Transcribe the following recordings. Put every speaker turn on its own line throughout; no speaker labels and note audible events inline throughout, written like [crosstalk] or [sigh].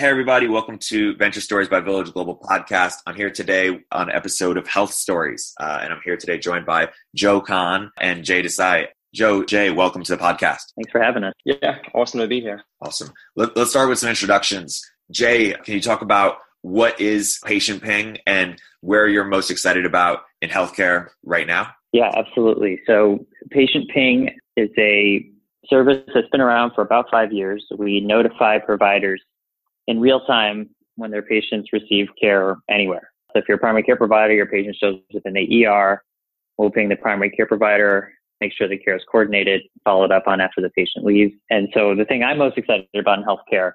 Hey, everybody. Welcome to Venture Stories by Village Global podcast. I'm here today on an episode of Health Stories, uh, and I'm here today joined by Joe Kahn and Jay Desai. Joe, Jay, welcome to the podcast.
Thanks for having us.
Yeah, awesome to be here.
Awesome. Let, us start with some introductions. Jay, can you talk about what is PatientPing and where you're most excited about in healthcare right now?
Yeah, absolutely. So, PatientPing is a service that's been around for about five years. We notify providers in real time when their patients receive care anywhere. So if you're a primary care provider, your patient shows up in the ER, we'll ping the primary care provider, make sure the care is coordinated, followed up on after the patient leaves. And so the thing I'm most excited about in healthcare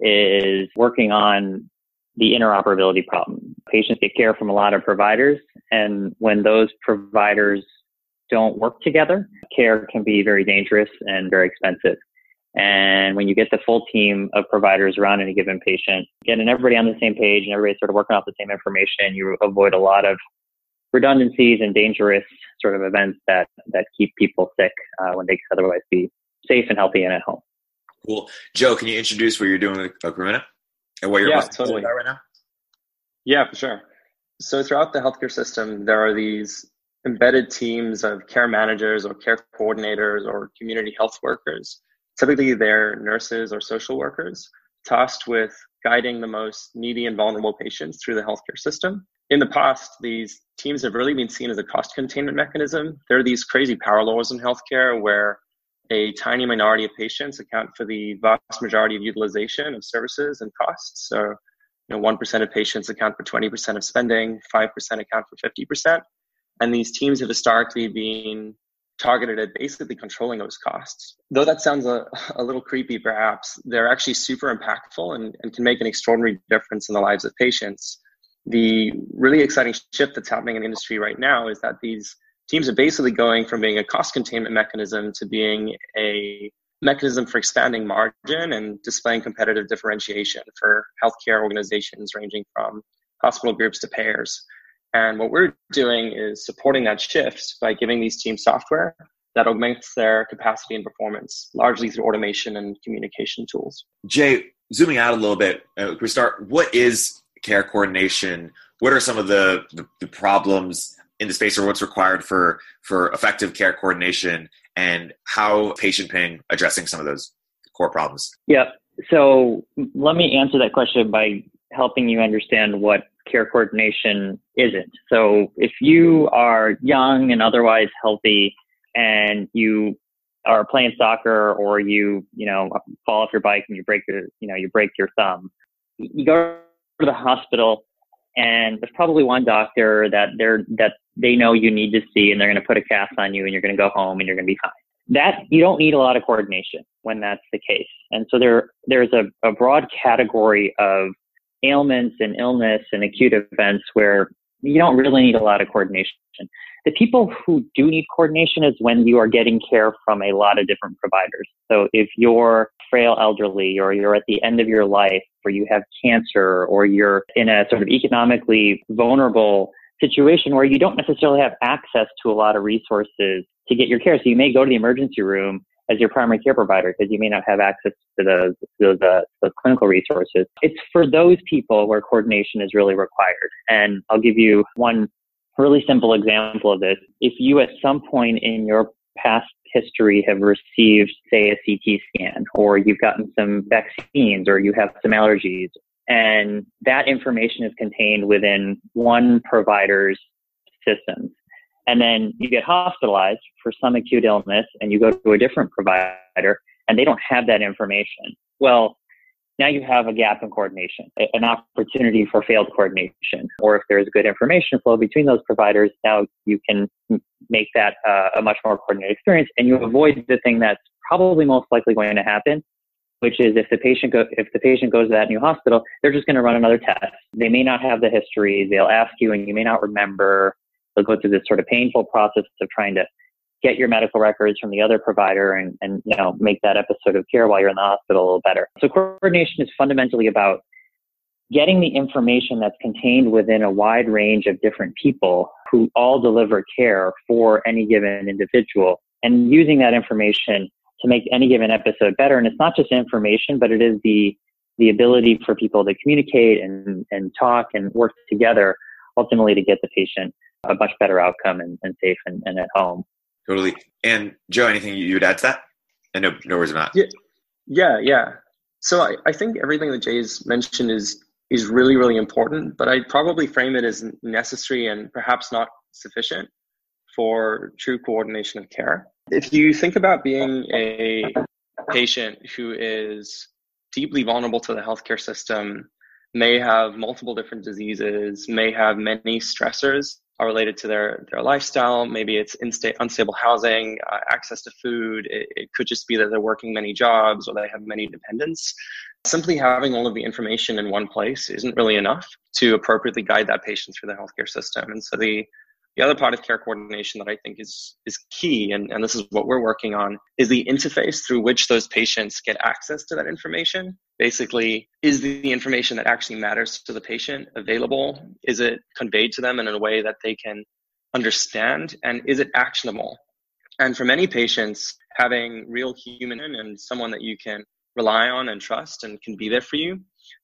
is working on the interoperability problem. Patients get care from a lot of providers, and when those providers don't work together, care can be very dangerous and very expensive. And when you get the full team of providers around any given patient, getting everybody on the same page and everybody sort of working off the same information, you avoid a lot of redundancies and dangerous sort of events that, that keep people sick uh, when they could otherwise be safe and healthy and at home.
Cool. Joe, can you introduce what you're doing with Karuna and what you're
yeah, totally.
right now?
Yeah, for sure. So throughout the healthcare system, there are these embedded teams of care managers or care coordinators or community health workers Typically, they're nurses or social workers tasked with guiding the most needy and vulnerable patients through the healthcare system. In the past, these teams have really been seen as a cost containment mechanism. There are these crazy power laws in healthcare where a tiny minority of patients account for the vast majority of utilization of services and costs. So, you know, 1% of patients account for 20% of spending, 5% account for 50%. And these teams have historically been targeted at basically controlling those costs. Though that sounds a, a little creepy, perhaps, they're actually super impactful and, and can make an extraordinary difference in the lives of patients. The really exciting shift that's happening in the industry right now is that these teams are basically going from being a cost containment mechanism to being a mechanism for expanding margin and displaying competitive differentiation for healthcare organizations ranging from hospital groups to payers. And what we're doing is supporting that shift by giving these teams software that augments their capacity and performance, largely through automation and communication tools.
Jay, zooming out a little bit, uh, we start. What is care coordination? What are some of the, the, the problems in the space, or what's required for for effective care coordination, and how PatientPing addressing some of those core problems?
Yeah. So let me answer that question by helping you understand what care coordination isn't. So if you are young and otherwise healthy and you are playing soccer or you, you know, fall off your bike and you break your, you know, you break your thumb, you go to the hospital and there's probably one doctor that they're, that they know you need to see and they're going to put a cast on you and you're going to go home and you're going to be fine. That you don't need a lot of coordination when that's the case. And so there, there's a, a broad category of ailments and illness and acute events where you don't really need a lot of coordination. The people who do need coordination is when you are getting care from a lot of different providers. So if you're frail elderly or you're at the end of your life or you have cancer or you're in a sort of economically vulnerable situation where you don't necessarily have access to a lot of resources to get your care. So you may go to the emergency room as your primary care provider because you may not have access to uh, those clinical resources. It's for those people where coordination is really required. And I'll give you one really simple example of this. If you at some point in your past history have received, say, a CT scan, or you've gotten some vaccines, or you have some allergies, and that information is contained within one provider's systems and then you get hospitalized for some acute illness and you go to a different provider and they don't have that information. Well, now you have a gap in coordination, an opportunity for failed coordination. Or if there's good information flow between those providers, now you can make that uh, a much more coordinated experience and you avoid the thing that's probably most likely going to happen, which is if the patient go, if the patient goes to that new hospital, they're just going to run another test. They may not have the history. They'll ask you and you may not remember they'll go through this sort of painful process of trying to get your medical records from the other provider and, and you know make that episode of care while you're in the hospital a little better. So coordination is fundamentally about getting the information that's contained within a wide range of different people who all deliver care for any given individual and using that information to make any given episode better. And it's not just information, but it is the the ability for people to communicate and, and talk and work together ultimately to get the patient a much better outcome and, and safe and, and, at home.
Totally. And Joe, anything you would add to that? And no, no worries about.
Yeah, yeah, yeah. So I, I think everything that Jay's mentioned is is really, really important, but I'd probably frame it as necessary and perhaps not sufficient for true coordination of care. If you think about being a patient who is deeply vulnerable to the healthcare system, may have multiple different diseases, may have many stressors are related to their, their lifestyle. Maybe it's insta- unstable housing, uh, access to food. It, it could just be that they're working many jobs or they have many dependents. Simply having all of the information in one place isn't really enough to appropriately guide that patient through the healthcare system. And so the the other part of care coordination that I think is is key, and, and this is what we're working on, is the interface through which those patients get access to that information. Basically, is the information that actually matters to the patient available? Is it conveyed to them in a way that they can understand? And is it actionable? And for many patients, having real human and someone that you can rely on and trust and can be there for you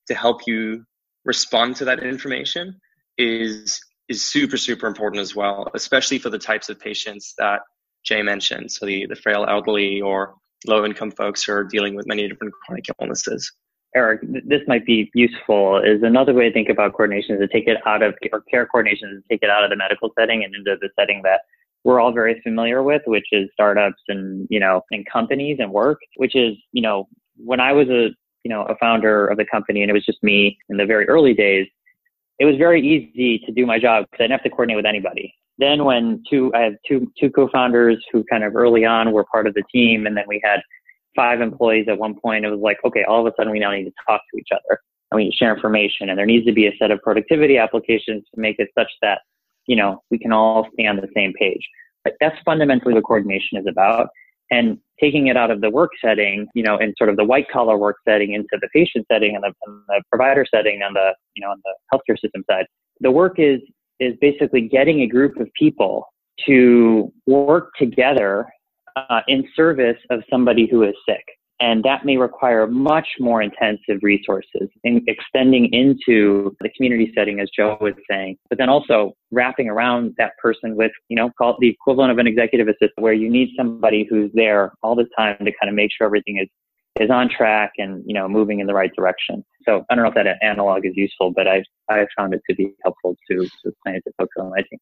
to help you respond to that information is is super, super important as well, especially for the types of patients that Jay mentioned. So the, the frail elderly or low income folks who are dealing with many different chronic illnesses.
Erik, this might be useful. Is another way to think about coordination is to take it out of or care coordination is to take it out of the medical setting and into the setting that we're all very familiar with, which is startups and you know and companies and work. Which is you know when I was a you know a founder of the company and it was just me in the very early days, it was very easy to do my job because I didn't have to coordinate with anybody. Then when two, I have two, two co-founders who kind of early on were part of the team. And then we had five employees at one point. It was like, okay, all of a sudden we now need to talk to each other and we need to share information. And there needs to be a set of productivity applications to make it such that, you know, we can all stay on the same page. But that's fundamentally what coordination is about and taking it out of the work setting, you know, in sort of the white collar work setting into the patient setting and the, and the provider setting on the, you know, on the healthcare system side. The work is, is basically getting a group of people to work together uh, in service of somebody who is sick. And that may require much more intensive resources in extending into the community setting, as Joe was saying, but then also wrapping around that person with, you know, call it the equivalent of an executive assistant where you need somebody who's there all the time to kind of make sure everything is is on track and you know moving in the right direction. So I don't know if that analog is useful, but I I found it to be helpful to to to folks on my team.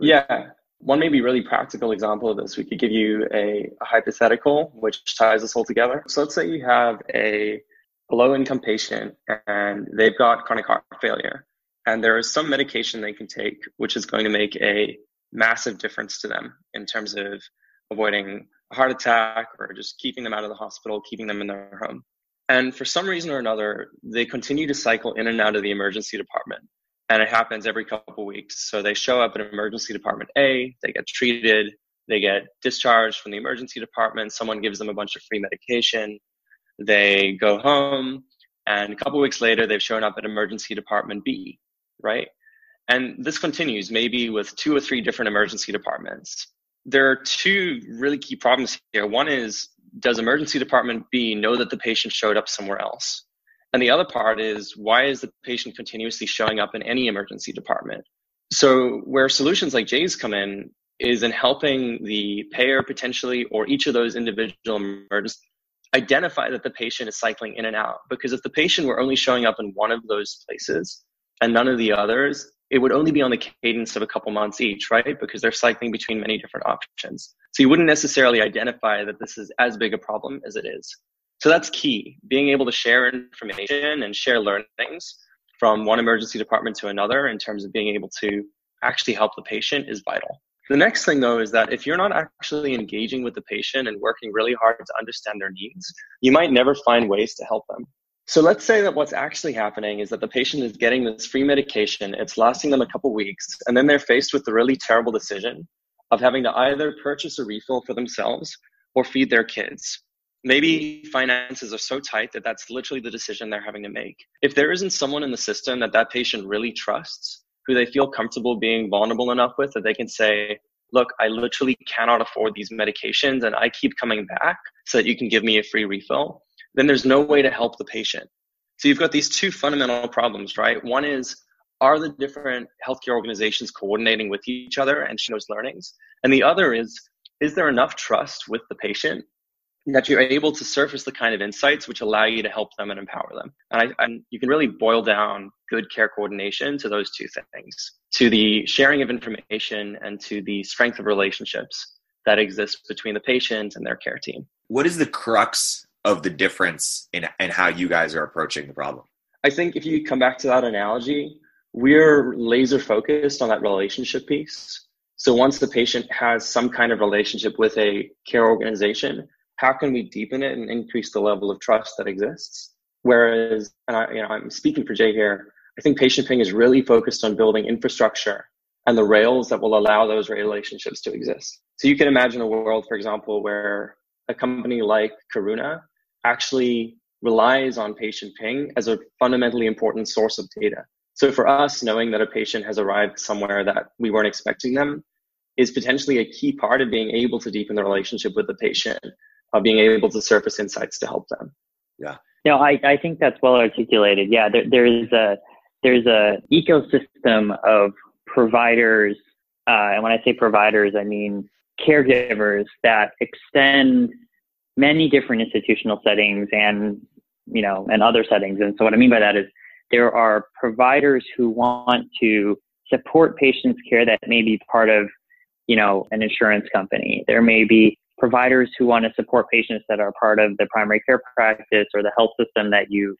Yeah, one maybe really practical example of this, we could give you a, a hypothetical which ties this all together. So let's say you have a, a low income patient and they've got chronic heart failure and there is some medication they can take which is going to make a massive difference to them in terms of avoiding a heart attack or just keeping them out of the hospital, keeping them in their home. And for some reason or another, they continue to cycle in and out of the emergency department and it happens every couple weeks. So they show up at emergency department A, they get treated, they get discharged from the emergency department. Someone gives them a bunch of free medication. They go home, and a couple weeks later, they've shown up at emergency department B, right? And this continues maybe with two or three different emergency departments. There are two really key problems here. One is, does emergency department B know that the patient showed up somewhere else? And the other part is why is the patient continuously showing up in any emergency department? So, where solutions like Jay's come in is in helping the payer potentially or each of those individual emergency identify that the patient is cycling in and out. Because if the patient were only showing up in one of those places and none of the others, it would only be on the cadence of a couple months each, right? Because they're cycling between many different options. So you wouldn't necessarily identify that this is as big a problem as it is. So that's key. Being able to share information and share learnings from one emergency department to another in terms of being able to actually help the patient is vital. The next thing though is that if you're not actually engaging with the patient and working really hard to understand their needs, you might never find ways to help them. So let's say that what's actually happening is that the patient is getting this free medication, it's lasting them a couple weeks, and then they're faced with the really terrible decision of having to either purchase a refill for themselves or feed their kids. Maybe finances are so tight that that's literally the decision they're having to make. If there isn't someone in the system that that patient really trusts, who they feel comfortable being vulnerable enough with, that they can say, look, I literally cannot afford these medications and I keep coming back so that you can give me a free refill, then there's no way to help the patient. So you've got these two fundamental problems, right? One is, are the different healthcare organizations coordinating with each other and sharing those learnings? And the other is, is there enough trust with the patient that you're able to surface the kind of insights which allow you to help them and empower them. And, I, and, you can really boil down good care coordination to those two things to the sharing of information and to the strength of relationships that exist between the patient and their care team.
What is the crux of the difference in, in how you guys are approaching the problem?
I think if you come back to that analogy, we're laser focused on that relationship piece. So once the patient has some kind of relationship with a care organization, how can we deepen it and increase the level of trust that exists? Whereas, and I, you know, I'm speaking for Jay here, I think PatientPing is really focused on building infrastructure and the rails that will allow those relationships to exist. So you can imagine a world, for example, where a company like Karuna actually relies on PatientPing as a fundamentally important source of data. So for us, knowing that a patient has arrived somewhere that we weren't expecting them is potentially a key part of being able to deepen the relationship with the patient of being able to surface insights to help them.
Yeah.
No, I, I think that's well articulated. Yeah, there, there's a there's a ecosystem of providers, uh, and when I say providers, I mean caregivers that extend many different institutional settings and you know and other settings. And so what I mean by that is there are providers who want to support patients' care that may be part of you know an insurance company. There may be providers who want to support patients that are part of the primary care practice or the health system that you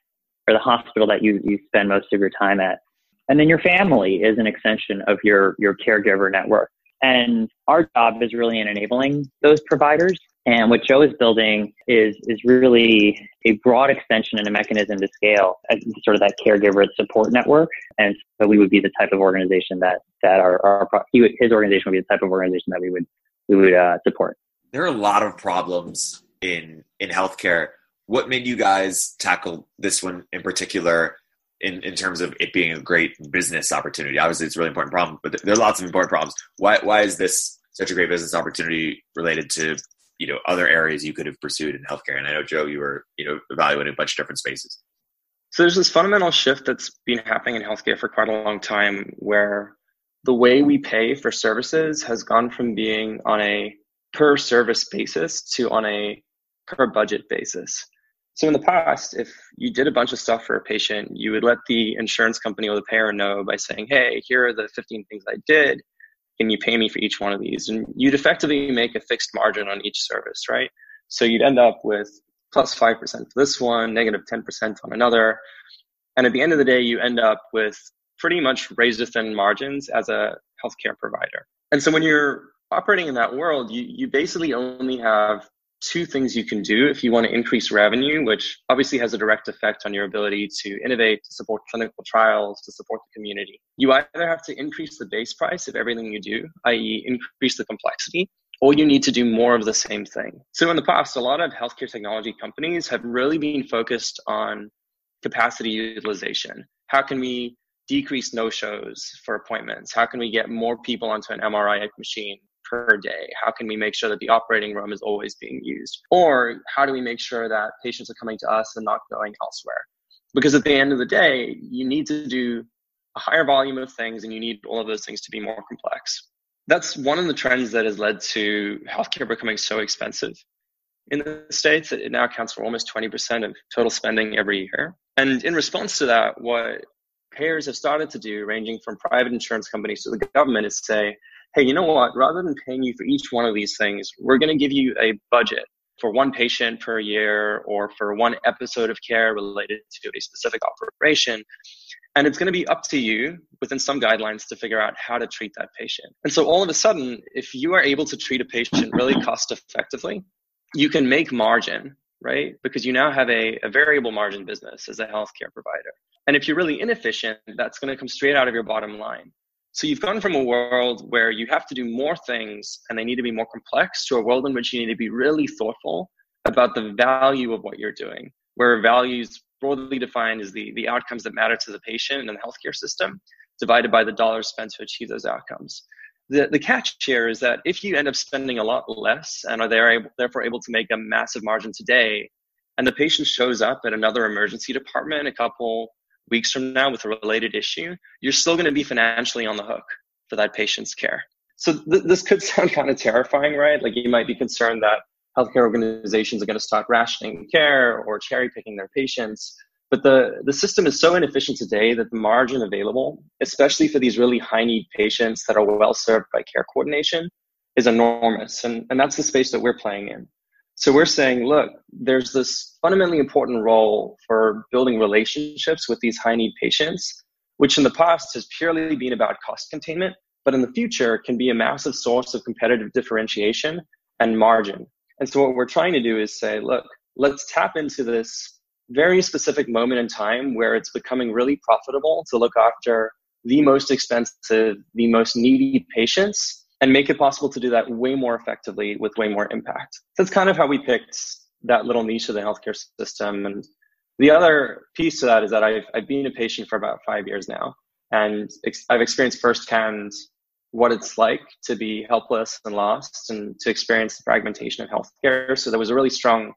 or the hospital that you, you spend most of your time at. And then your family is an extension of your, your caregiver network. And our job is really in enabling those providers. And what Joe is building is, is really a broad extension and a mechanism to scale sort of that caregiver support network. And so we would be the type of organization that, that our, our his organization would be the type of organization that we would, we would uh, support
there are a lot of problems in in healthcare. What made you guys tackle this one in particular? In, in terms of it being a great business opportunity, obviously it's a really important problem, but there are lots of important problems. Why why is this such a great business opportunity related to you know other areas you could have pursued in healthcare? And I know Joe, you were you know evaluating a bunch of different spaces.
So there's this fundamental shift that's been happening in healthcare for quite a long time, where the way we pay for services has gone from being on a per service basis to on a per budget basis. So in the past, if you did a bunch of stuff for a patient, you would let the insurance company or the payer know by saying, "Hey, here are the 15 things I did. Can you pay me for each one of these?" And you'd effectively make a fixed margin on each service, right? So you'd end up with plus 5% for this one, negative 10% on another. And at the end of the day, you end up with pretty much razor thin margins as a healthcare provider. And so when you're operating in that world, you, you basically only have two things you can do if you want to increase revenue, which obviously has a direct effect on your ability to innovate, to support clinical trials, to support the community. You either have to increase the base price of everything you do, i.e., increase the complexity, or you need to do more of the same thing. So in the past, a lot of healthcare technology companies have really been focused on capacity utilization. How can we decrease no shows for appointments? How can we get more people onto an MRI machine? Per day? How can we make sure that the operating room is always being used? Or how do we make sure that patients are coming to us and not going elsewhere? Because at the end of the day, you need to do a higher volume of things and you need all of those things to be more complex. That's one of the trends that has led to healthcare becoming so expensive. In the States, that it now accounts for almost 20% of total spending every year. And in response to that, what payers have started to do, ranging from private insurance companies to the government, is say, hey, you know what? Rather than paying you for each one of these things, we're going to give you a budget for one patient per year or for one episode of care related to a specific operation. And it's going to be up to you within some guidelines to figure out how to treat that patient. And so all of a sudden, if you are able to treat a patient really cost effectively, you can make margin, right? Because you now have a, a variable margin business as a healthcare provider. And if you're really inefficient, that's going to come straight out of your bottom line. So you've gone from a world where you have to do more things and they need to be more complex to a world in which you need to be really thoughtful about the value of what you're doing, where values broadly defined as the, the outcomes that matter to the patient and the healthcare system divided by the dollars spent to achieve those outcomes. The, the catch here is that if you end up spending a lot less and are there, therefore able to make a massive margin today, and the patient shows up at another emergency department a couple weeks from now with a related issue, you're still going to be financially on the hook for that patient's care. So th- this could [laughs] sound kind of terrifying, right? Like you might be concerned that healthcare organizations are going to start rationing care or cherry picking their patients. But the, the system is so inefficient today that the margin available, especially for these really high need patients that are well served by care coordination, is enormous. And, and that's the space that we're playing in. So we're saying, look, there's this fundamentally important role for building relationships with these high need patients, which in the past has purely been about cost containment, but in the future can be a massive source of competitive differentiation and margin. And so what we're trying to do is say, look, let's tap into this very specific moment in time where it's becoming really profitable to look after the most expensive, the most needy patients and make it possible to do that way more effectively with way more impact. That's kind of how we picked that little niche of the healthcare system. And the other piece to that is that I've, I've been a patient for about five years now. And ex- I've experienced firsthand what it's like to be helpless and lost and to experience the fragmentation of healthcare. So there was a really strong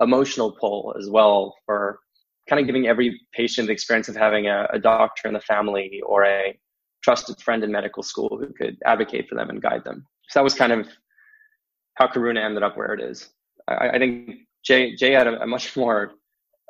emotional pull as well for kind of giving every patient the experience of having a, a doctor in the family or a trusted friend in medical school who could advocate for them and guide them. So that was kind of how Karuna ended up where it is. I, I think Jay, Jay had a, a much more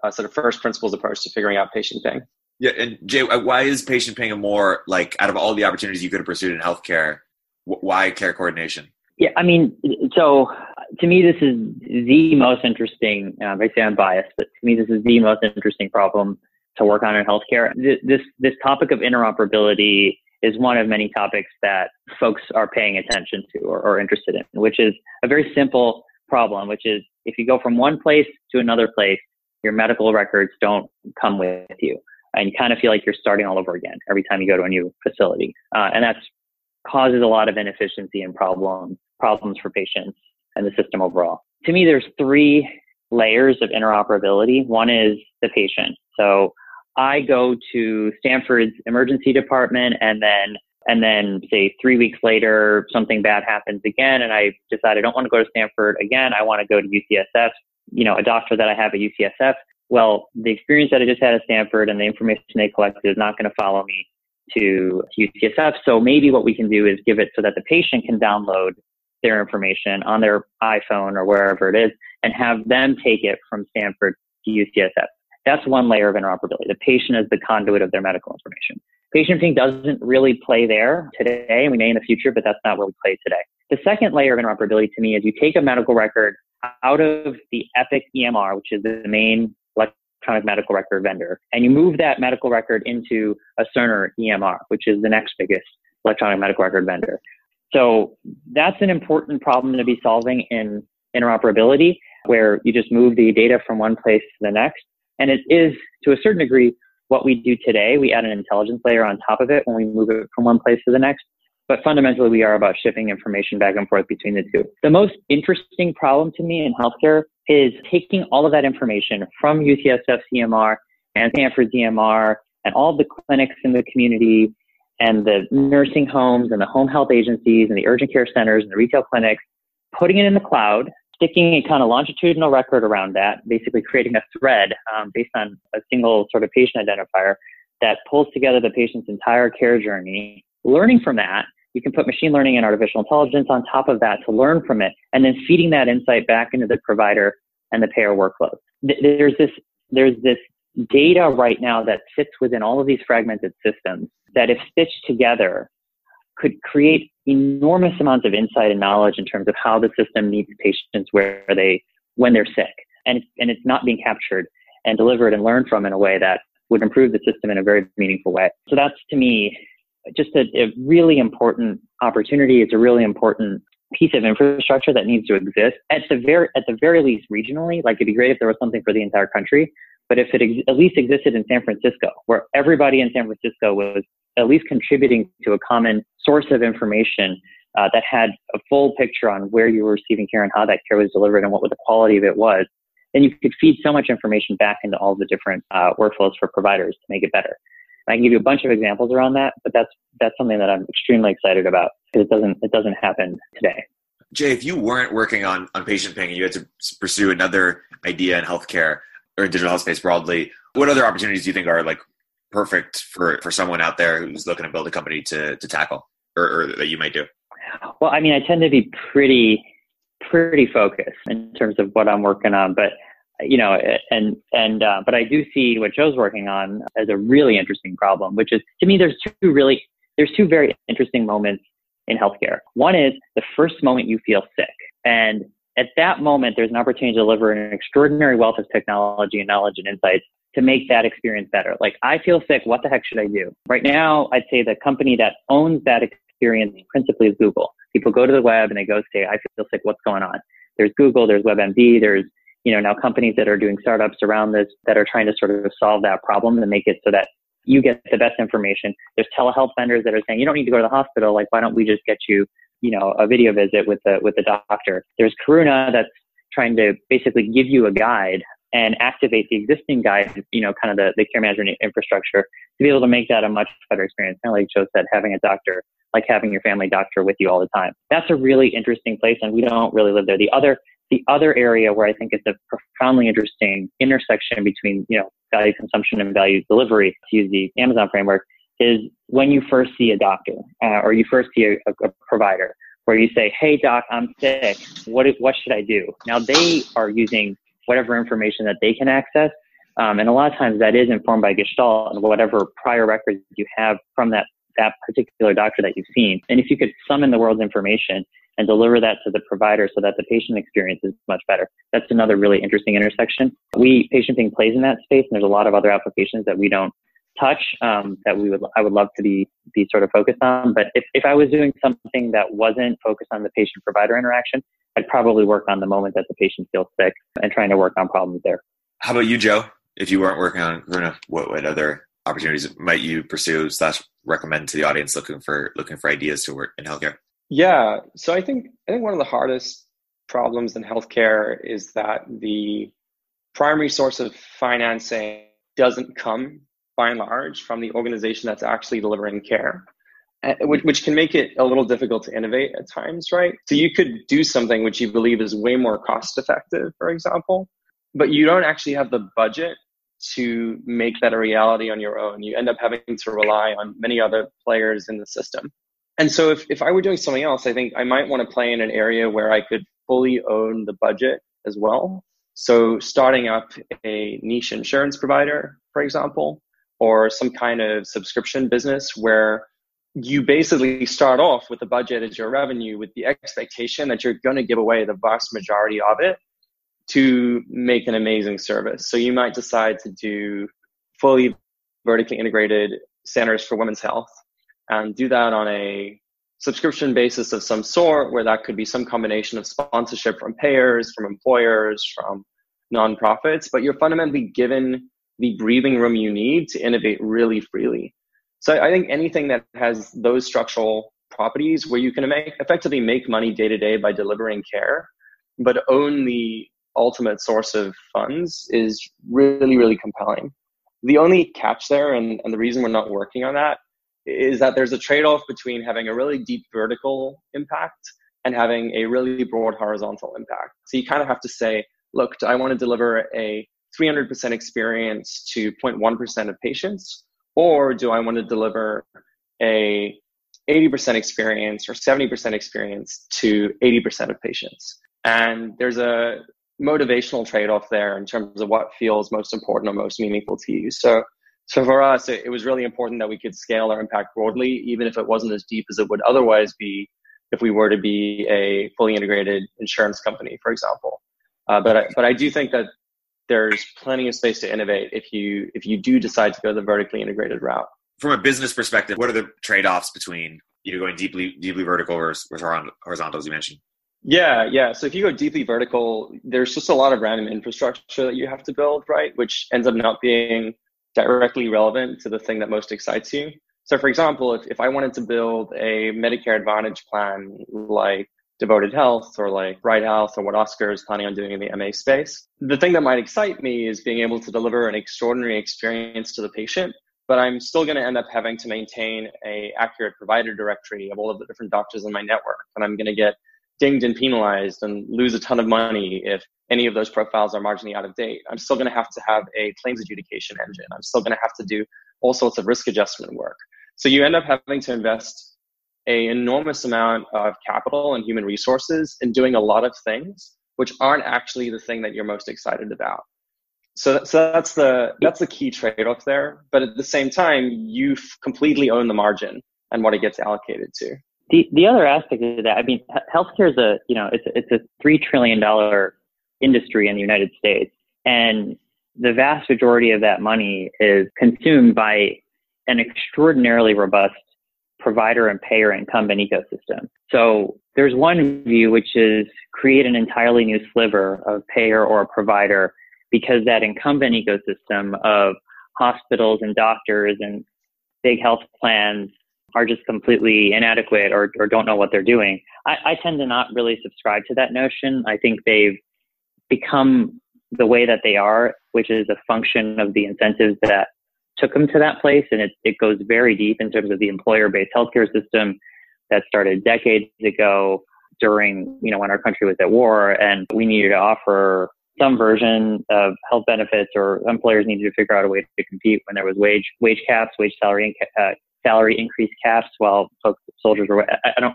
uh, sort of first principles approach to figuring out PatientPing.
Yeah, and Jay, uh, why is PatientPing a more like out of all the opportunities you could have pursued in healthcare? Why care coordination?
Yeah, I mean, so to me, this is the most interesting. Uh, I say I'm biased, but to me, this is the most interesting problem to work on in healthcare. This this topic of interoperability is one of many topics that folks are paying attention to or, or interested in, which is a very simple problem, which is if you go from one place to another place, your medical records don't come with you and you kind of feel like you're starting all over again every time you go to a new facility. Uh, and that causes a lot of inefficiency and problem, problems for patients and the system overall. To me, there's three layers of interoperability. One is the patient. So I go to Stanford's emergency department and then and then say three weeks later something bad happens again and I decide I don't want to go to Stanford again. I want to go to UCSF. You know, a doctor that I have at UCSF well, the experience that I just had at Stanford and the information they collected is not going to follow me to, UCSF. So maybe what we can do is give it so that the patient can download their information on their iPhone or wherever it is and have them take it from Stanford to UCSF. That's one layer of interoperability. The patient is the conduit of their medical information. PatientPing doesn't really play there today, and we may in the future, but that's not where we play today. The second layer of interoperability to me is you take a medical record out of the Epic EMR, which is the main electronic medical record vendor, and you move that medical record into a Cerner EMR, which is the next biggest electronic medical record vendor. So that's an important problem to be solving in interoperability, where you just move the data from one place to the next. And it is, to a certain degree, what we do today. We add an intelligence layer on top of it when we move it from one place to the next. But fundamentally, we are about shipping information back and forth between the two. The most interesting problem to me in healthcare is taking all of that information from UCSF EMR and Stanford EMR and all the clinics in the community and the nursing homes and the home health agencies and the urgent care centers and the retail clinics, putting it in the cloud, sticking a kind of longitudinal record around that, basically creating a thread um, based on a single sort of patient identifier that pulls together the patient's entire care journey, learning from that you can put machine learning and artificial intelligence on top of that to learn from it, and then feeding that insight back into the provider and the payer workflows. There's this, there's this data right now that sits within all of these fragmented systems that if stitched together could create enormous amounts of insight and knowledge in terms of how the system meets patients where they, when they're sick. And, and it's not being captured and delivered and learned from in a way that would improve the system in a very meaningful way. So that's to me just a, a really important opportunity. It's a really important piece of infrastructure that needs to exist at the very at the very least regionally. Like it'd be great if there was something for the entire country, but if it ex- at least existed in San Francisco, where everybody in San Francisco was at least contributing to a common source of information uh, that had a full picture on where you were receiving care and how that care was delivered and what the quality of it was, then you could feed so much information back into all the different uh, workflows for providers to make it better. I can give you a bunch of examples around that, but that's that's something that I'm extremely excited about because it doesn't it doesn't happen today.
Jay, if you weren't working on on PatientPing and you had to pursue another idea in healthcare or digital health space broadly, what other opportunities do you think are like perfect for for someone out there who's looking to build a company to to tackle or, or that you might do?
Well, I mean, I tend to be pretty pretty focused in terms of what I'm working on, but you know, and and uh, but I do see what Joe's working on as a really interesting problem, which is to me, there's two really there's two very interesting moments in healthcare. One is the first moment you feel sick, and at that moment, there's an opportunity to deliver an extraordinary wealth of technology and knowledge and insights to make that experience better. Like, I feel sick. What the heck should I do? Right now, I'd say the company that owns that experience principally is Google. People go to the web and they go say, I feel sick. What's going on? There's Google, there's WebMD, there's you know now companies that are doing startups around this that are trying to sort of solve that problem and make it so that you get the best information. There's telehealth vendors that are saying you don't need to go to the hospital. Like why don't we just get you you know a video visit with the with the doctor? There's Karuna that's trying to basically give you a guide and activate the existing guide, you know, kind of the, the care management infrastructure to be able to make that a much better experience. Kind of like Joe said, having a doctor, like having your family doctor with you all the time. That's a really interesting place, and we don't really live there. The other the other area where I think it's a profoundly interesting intersection between, you know, value consumption and value delivery, to use the Amazon framework, is when you first see a doctor uh, or you first see a, a, provider where you say, "Hey, doc, I'm sick. What what should I do?" Now they are using whatever information that they can access, um, and a lot of times that is informed by Gestalt and whatever prior records you have from that that particular doctor that you've seen. And if you could summon the world's information and deliver that to the provider so that the patient experience is much better. That's another really interesting intersection. We PatientPing plays in that space, and there's a lot of other applications that we don't touch um, that we would I would love to be be sort of focused on. But if, if I was doing something that wasn't focused on the patient provider interaction, I'd probably work on the moment that the patient feels sick and trying to work on problems there.
How about you, Joe? If you weren't working on Karuna, what, what other opportunities might you pursue slash recommend to the audience looking for looking for ideas to work in healthcare?
Yeah. So I think I think one of the hardest problems in healthcare is that the primary source of financing doesn't come by and large from the organization that's actually delivering care eh, which, which can make it a little difficult to innovate at times right? So you could do something which you believe is way more cost effective for example but you don't actually have the budget to make that a reality on your own. You end up having to rely on many other players in the system. And so if, if I were doing something else, I think I might want to play in an area where I could fully own the budget as well. So starting up a niche insurance provider, for example, or some kind of subscription business where you basically start off with the budget as your revenue with the expectation that you're going to give away the vast majority of it to make an amazing service. So you might decide to do fully vertically integrated centers for women's health and do that on a subscription basis of some sort, where that could be some combination of sponsorship from payers, from employers, from nonprofits, but you're fundamentally given the breathing room you need to innovate really freely. So I think anything that has those structural properties where you can make effectively make money day to day by delivering care, but own the ultimate source of funds is really, really compelling. The only catch there, and, and the reason we're not working on that, is that there's a trade-off between having a really deep vertical impact and having a really broad horizontal impact. So you kind of have to say, look, do I want to deliver a 300% experience to 0.1% of patients, or do I want to deliver a 80% experience or 70% experience to 80% of patients? And there's a motivational trade-off there in terms of what feels most important or most meaningful to you. So so for us, it, it, was really important that we could scale our impact broadly, even if it wasn't as deep as it would otherwise be if we were to be a fully integrated insurance company, for example. Uh, but I, but I do think that there's plenty of space to innovate if you if you do decide to go the vertically integrated route.
From a business perspective, what are the trade offs between you know going deeply deeply vertical versus horizontal, as you mentioned?
Yeah, yeah. So if you go deeply vertical, there's just a lot of random infrastructure that you have to build, right? Which ends up not being directly relevant to the thing that most excites you. So, for example, if, if I wanted to build a Medicare Advantage plan like Devoted Health or like Bright Health or what Oscar is planning on doing in the MA space, the thing that might excite me is being able to deliver an extraordinary experience to the patient but I'm still going to end up having to maintain a accurate provider directory of all of the different doctors in my network, and I'm going to get dinged and penalized and lose a ton of money if any of those profiles are marginally out of date. I'm still going to have to have a claims adjudication engine. I'm still going to have to do all sorts of risk adjustment work. So you end up having to invest enormous amount of capital and human resources in doing a lot of things which aren't actually the thing that you're most excited about so, so that's the that's the key trade-off there. But at the same time, you completely own the margin and what it gets allocated to.
The the other aspect of that, I mean, healthcare is a you know it's a, it's a three trillion dollar industry in the United States, and the vast majority of that money is consumed by an extraordinarily robust provider and payer incumbent ecosystem. So there's one view which is create an entirely new sliver of payer or provider because that incumbent ecosystem of hospitals and doctors and big health plans are just completely inadequate or, or don't know what they're doing. I, I tend to not really subscribe to that notion. I think they've become the way that they are, which is a function of the incentives that took them to that place. And it, it goes very deep in terms of the employer based healthcare system that started decades ago during, you know, when our country was at war and we needed to offer some version of health benefits or employers needed to figure out a way to compete when there was wage wage caps, wage salary uh, salary increase caps, while folks soldiers were. I, I don't.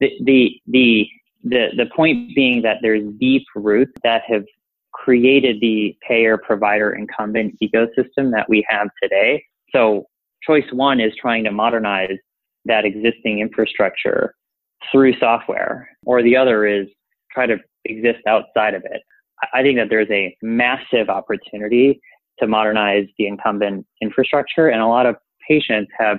The, the the the the point being that there's deep roots that have created the payer provider incumbent ecosystem that we have today. So choice one is trying to modernize that existing infrastructure through software, or the other is try to exist outside of it. I think that there's a massive opportunity to modernize the incumbent infrastructure, and a lot of patients have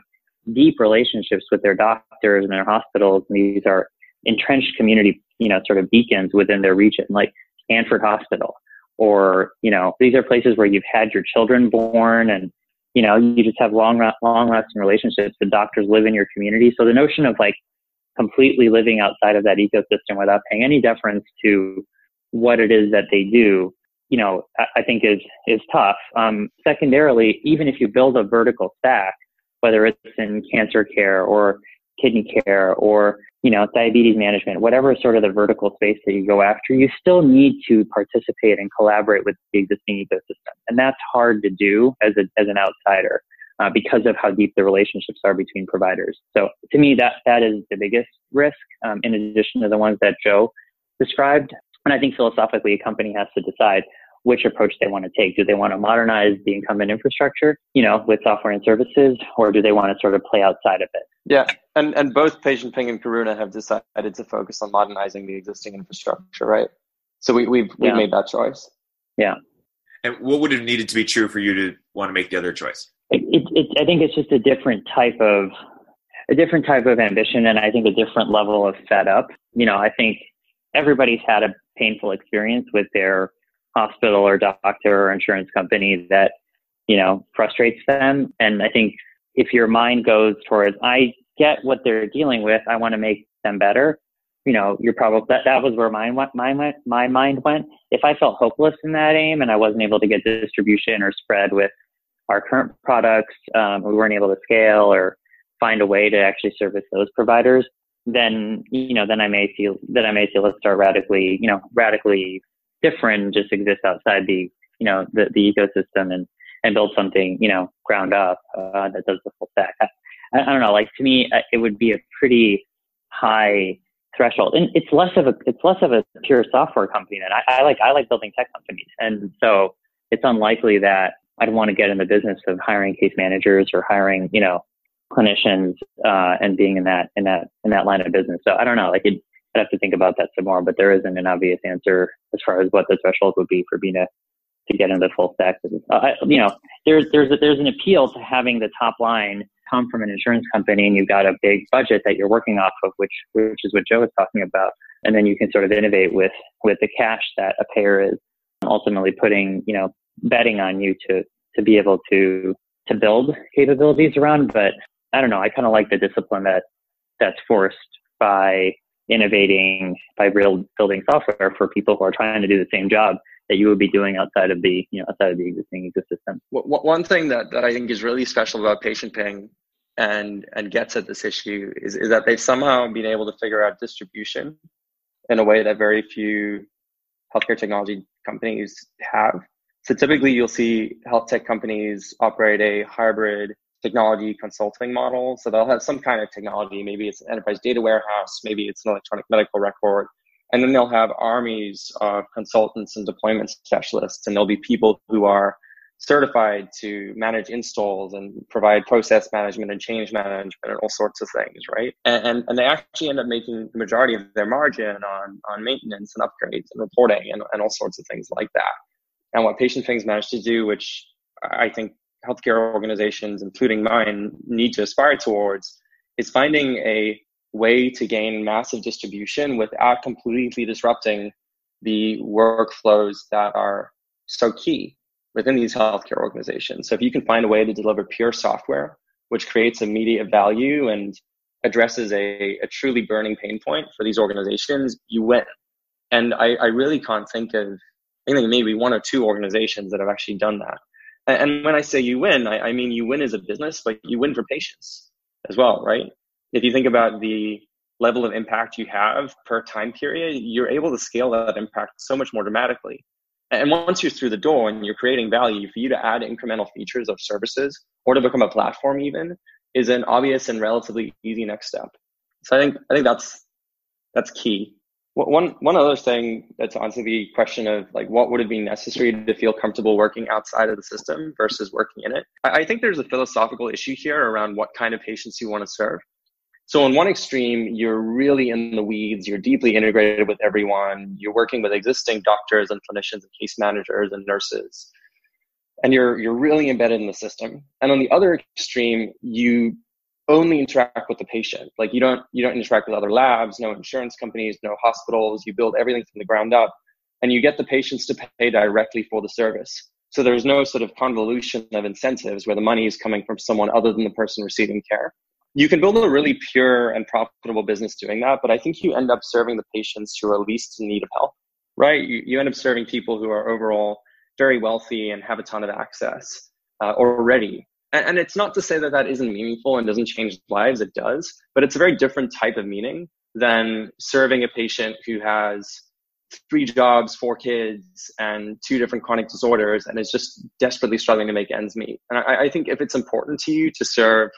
deep relationships with their doctors and their hospitals. And these are entrenched community, you know, sort of beacons within their region, like Stanford Hospital, or you know, these are places where you've had your children born, and you know, you just have long, long lasting relationships. The doctors live in your community, so the notion of like completely living outside of that ecosystem without paying any deference to what it is that they do, you know, I, think is is tough. Um, secondarily, even if you build a vertical stack, whether it's in cancer care or kidney care or you know diabetes management, whatever sort of the vertical space that you go after, you still need to participate and collaborate with the existing ecosystem, and that's hard to do as a as an outsider. Uh, because of how deep the relationships are between providers. So to me, that that is the biggest risk, um, in addition to the ones that Joe described. And I think philosophically, a company has to decide which approach they want to take. Do they want to modernize the incumbent infrastructure, you know, with software and services, or do they want to sort of play outside of it?
Yeah, and and both PatientPing and Karuna have decided to focus on modernizing the existing infrastructure, right? So we, we've we've yeah. made that choice.
Yeah.
And what would have needed to be true for you to want to make the other choice?
It, it, it, I think it's just a different type of a different type of ambition, and I think a different level of setup. You know, I think everybody's had a painful experience with their hospital or doctor or insurance company that you know frustrates them. And i think if your mind goes towards i get what they're dealing with i want to make them better you know you're probably that, that was where my, my, my mind went. If i felt hopeless in that aim and i wasn't able to get distribution or spread with our current products um, we weren't able to scale or find a way to actually service those providers then you know then I may feel that I may feel let's start radically you know radically different just exist outside the you know the, the ecosystem and and build something you know ground up uh, that does the full stack. I, I don't know like to me uh, it would be a pretty high threshold and it's less of a it's less of a pure software company and I, I like I like building tech companies and so it's unlikely that I'd want to get in the business of hiring case managers or hiring you know clinicians uh, and being in that in that in that line of business. So I don't know. Like it, I'd have to think about that some more. But there isn't an obvious answer as far as what the threshold would be for being to get into the full stack. Uh, you know, there's there's a, there's an appeal to having the top line come from an insurance company, and you've got a big budget that you're working off of, which which is what Joe was talking about, and then you can sort of innovate with with the cash that a payer is ultimately putting, you know, betting on you to to be able to to build capabilities around. But I don't know. I kind of like the discipline that that's forced by innovating by real building software for people who are trying to do the same job that you would be doing outside of the you know outside of the existing ecosystem.
One thing that, that I think is really special about PatientPing and and gets at this issue is, is that they've somehow been able to figure out distribution in a way that very few healthcare technology companies have. So typically you'll see health tech companies operate a hybrid technology consulting model. So they'll have some kind of technology. Maybe it's an enterprise data warehouse. Maybe it's an electronic medical record. And then they'll have armies of consultants and deployment specialists. And there'll be people who are certified to manage installs and provide process management and change management and all sorts of things, right? And, and, and, they actually end up making the majority of their margin on, on maintenance and upgrades and reporting and, and all sorts of things like that. And what PatientPing's managed to do, which I think healthcare organizations, including mine, need to aspire towards, is finding a way to gain massive distribution without completely disrupting the workflows that are so key within these healthcare organizations. So if you can find a way to deliver pure software, which creates immediate value and addresses a, a truly burning pain point for these organizations, you win. And I, I really can't think of, I think maybe one or two organizations that have actually done that. And, when I say you win, I, I mean you win as a business, but you win for patients as well, right? If you think about the level of impact you have per time period, you're able to scale that impact so much more dramatically. And once you're through the door and you're creating value, for you to add incremental features of services or to become a platform even is an obvious and relatively easy next step. So I think I think that's that's key. One one other thing that's answer the question of like what would it be necessary to feel comfortable working outside of the system versus working in it. I think there's a philosophical issue here around what kind of patients you want to serve. So on one extreme, you're really in the weeds, you're deeply integrated with everyone, you're working with existing doctors and clinicians and case managers and nurses. And you're you're really embedded in the system. And on the other extreme, you only interact with the patient. Like you don't you don't interact with other labs, no insurance companies, no hospitals. You build everything from the ground up and you get the patients to pay directly for the service. So there's no sort of convolution of incentives where the money is coming from someone other than the person receiving care you can build a really pure and profitable business doing that, but I think you end up serving the patients who are least in need of help, right? You, you end up serving people who are overall very wealthy and have a ton of access uh, already. And, and it's not to say that that isn't meaningful and doesn't change lives, it does, but it's a very different type of meaning than serving a patient who has three jobs, four kids, and two different chronic disorders, and is just desperately struggling to make ends meet. And I, I think if it's important to you to serve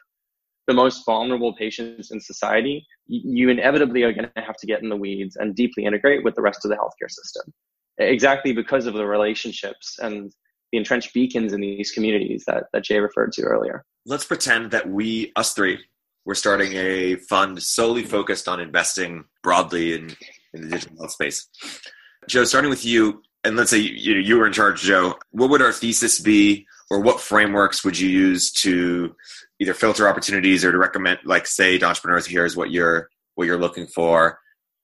the most vulnerable patients in society, you inevitably are going to have to get in the weeds and deeply integrate with the rest of the healthcare system. Exactly because of the relationships and the entrenched beacons in these communities that, that Jay referred to earlier.
Let's pretend that we, us three, we're starting a fund solely focused on investing broadly in, in the digital health space. Joe, starting with you, and let's say you, you were in charge, Joe, what would our thesis be, or what frameworks would you use to either filter opportunities or to recommend like say to entrepreneurs here's what you're what you're looking for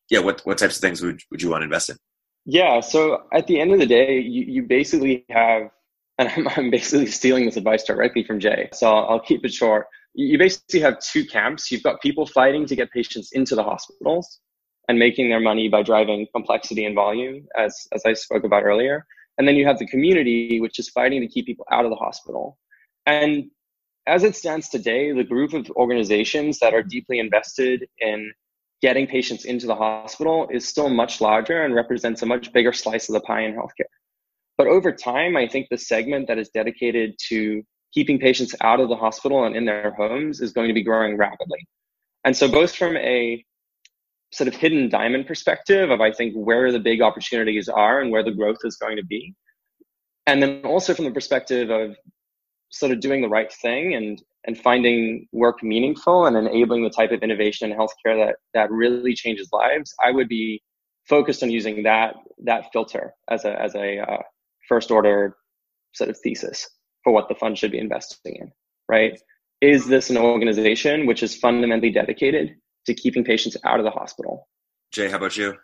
yeah what what types of things would, would you want to invest in
yeah so at the end of the day you, you basically have [laughs] and I'm, I'm basically stealing this advice directly from jay so I'll, I'll keep it short. You basically have two camps. You've got people fighting to get patients into the hospitals and making their money by driving complexity and volume as as i spoke about earlier. And then you have the community which is fighting to keep people out of the hospital. And as it stands today, the group of organizations that are deeply invested in getting patients into the hospital is still much larger and represents a much bigger slice of the pie in healthcare. But over time, I think the segment that is dedicated to keeping patients out of the hospital and in their homes is going to be growing rapidly. And so, both from a sort of hidden diamond perspective of I think where the big opportunities are and where the growth is going to be, and then also from the perspective of sort of doing the right thing and and finding work meaningful and enabling the type of innovation in healthcare that that really changes lives, I would be focused on using that that filter as a as a uh, first order sort of thesis for what the fund should be investing in. Right? Is this an organization which is fundamentally dedicated to keeping patients out of the hospital?
Jay, how about you?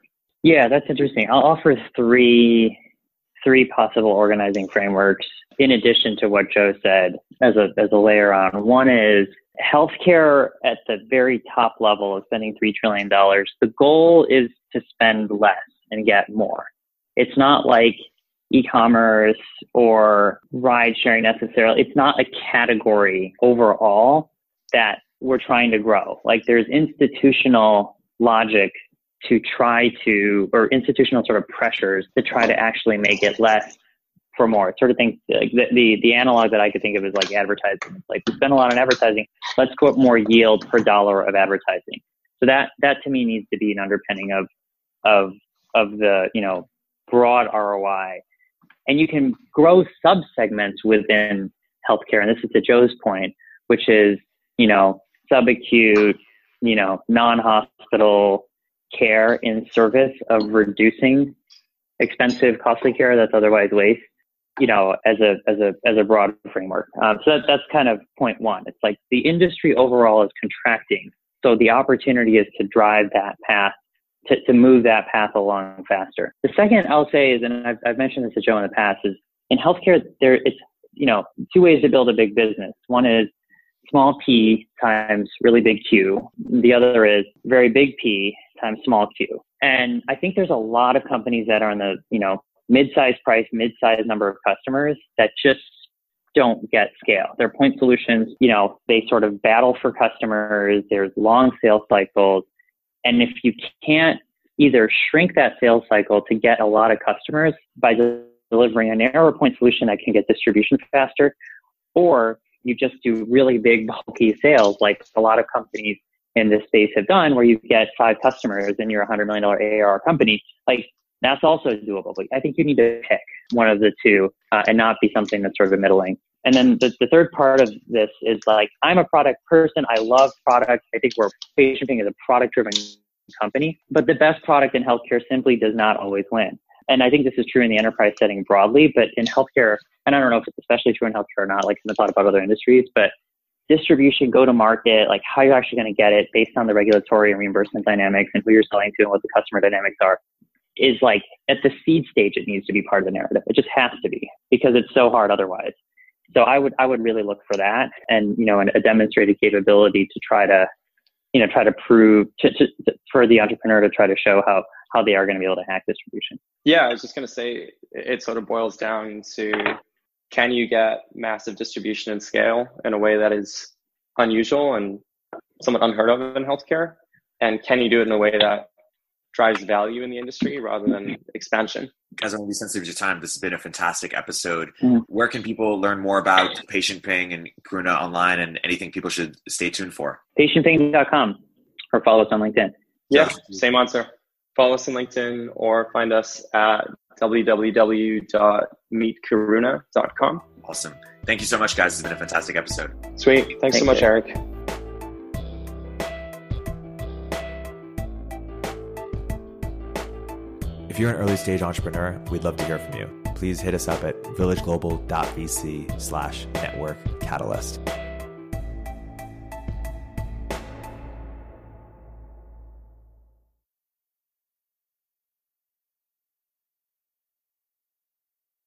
Yeah, that's interesting. I'll offer three three possible organizing frameworks in addition to what Joe said as a, as a layer on. One is healthcare at the very top level is spending $3 trillion. The goal is to spend less and get more. It's not like e-commerce or ride sharing necessarily. It's not a category overall that we're trying to grow. Like there's institutional logic to try to, or institutional sort of pressures to try to actually make it less for more. Sort of thing. Like the, the, the analog that I could think of is like advertising. It's like we spend a lot on advertising. Let's up more yield per dollar of advertising. So that that to me needs to be an underpinning of of of the you know broad ROI. And you can grow sub segments within healthcare. And this is to Joe's point, which is you know subacute, you know non-hospital care in service of reducing expensive, costly care that's otherwise waste you know, as a as a as a broad framework. Um, so that, that's kind of point one. It's like the industry overall is contracting, so the opportunity is to drive that path. To, to move that path along faster. The second I'll say is, and I've, I've mentioned this to Joe in the past, is in healthcare there it's you know two ways to build a big business. One is small p times really big Q. The other is very big P times small q. And I think there's a lot of companies that are in the, you know, mid-size price, mid-size number of customers that just don't get scale. Their point solutions, you know, they sort of battle for customers. There's long sales cycles. And if you can't either shrink that sales cycle to get a lot of customers by delivering a narrower point solution that can get distribution faster, or you just do really big bulky sales like a lot of companies in this space have done where you get five customers and you're a hundred million dollar ARR company, like that's also doable. But I think you need to pick one of the two uh, and not be something that's sort of middling. And then the, the third part of this is like, I'm a product person. I love product. I think we're PatientPing is a product driven company, but the best product in healthcare simply does not always win. And I think this is true in the enterprise setting broadly, but in healthcare, and I don't know if it's especially true in healthcare or not, like I thought about other industries, but distribution, go to market, like how you're actually going to get it based on the regulatory and reimbursement dynamics and who you're selling to and what the customer dynamics are is like at the seed stage it needs to be part of the narrative. It just has to be because it's so hard otherwise. So i would i would really look for that and you know and a demonstrated capability to try to you know try to prove to, to, to, for the entrepreneur to try to show how how they are going to be able to hack distribution.
Yeah i was just going to say it sort of boils down to can you get massive distribution and scale in a way that is unusual and somewhat unheard of in healthcare and can you do it in a way that drives value in the industry rather than expansion.
Guys, I want to be sensitive to your time. This has been a fantastic episode. Mm. Where can people learn more about PatientPing and Karuna online and anything people should stay tuned for?
PatientPing.com or follow us on LinkedIn.
Yeah, same answer. Follow us on LinkedIn or find us at www.meetkaruna.com.
Awesome. Thank you so much, guys. It's been a fantastic episode.
Sweet. Thanks, Thanks so much, you. Erik.
If you're an early stage entrepreneur, we'd love to hear from you. Please hit us up at villageglobal.vc slash network catalyst.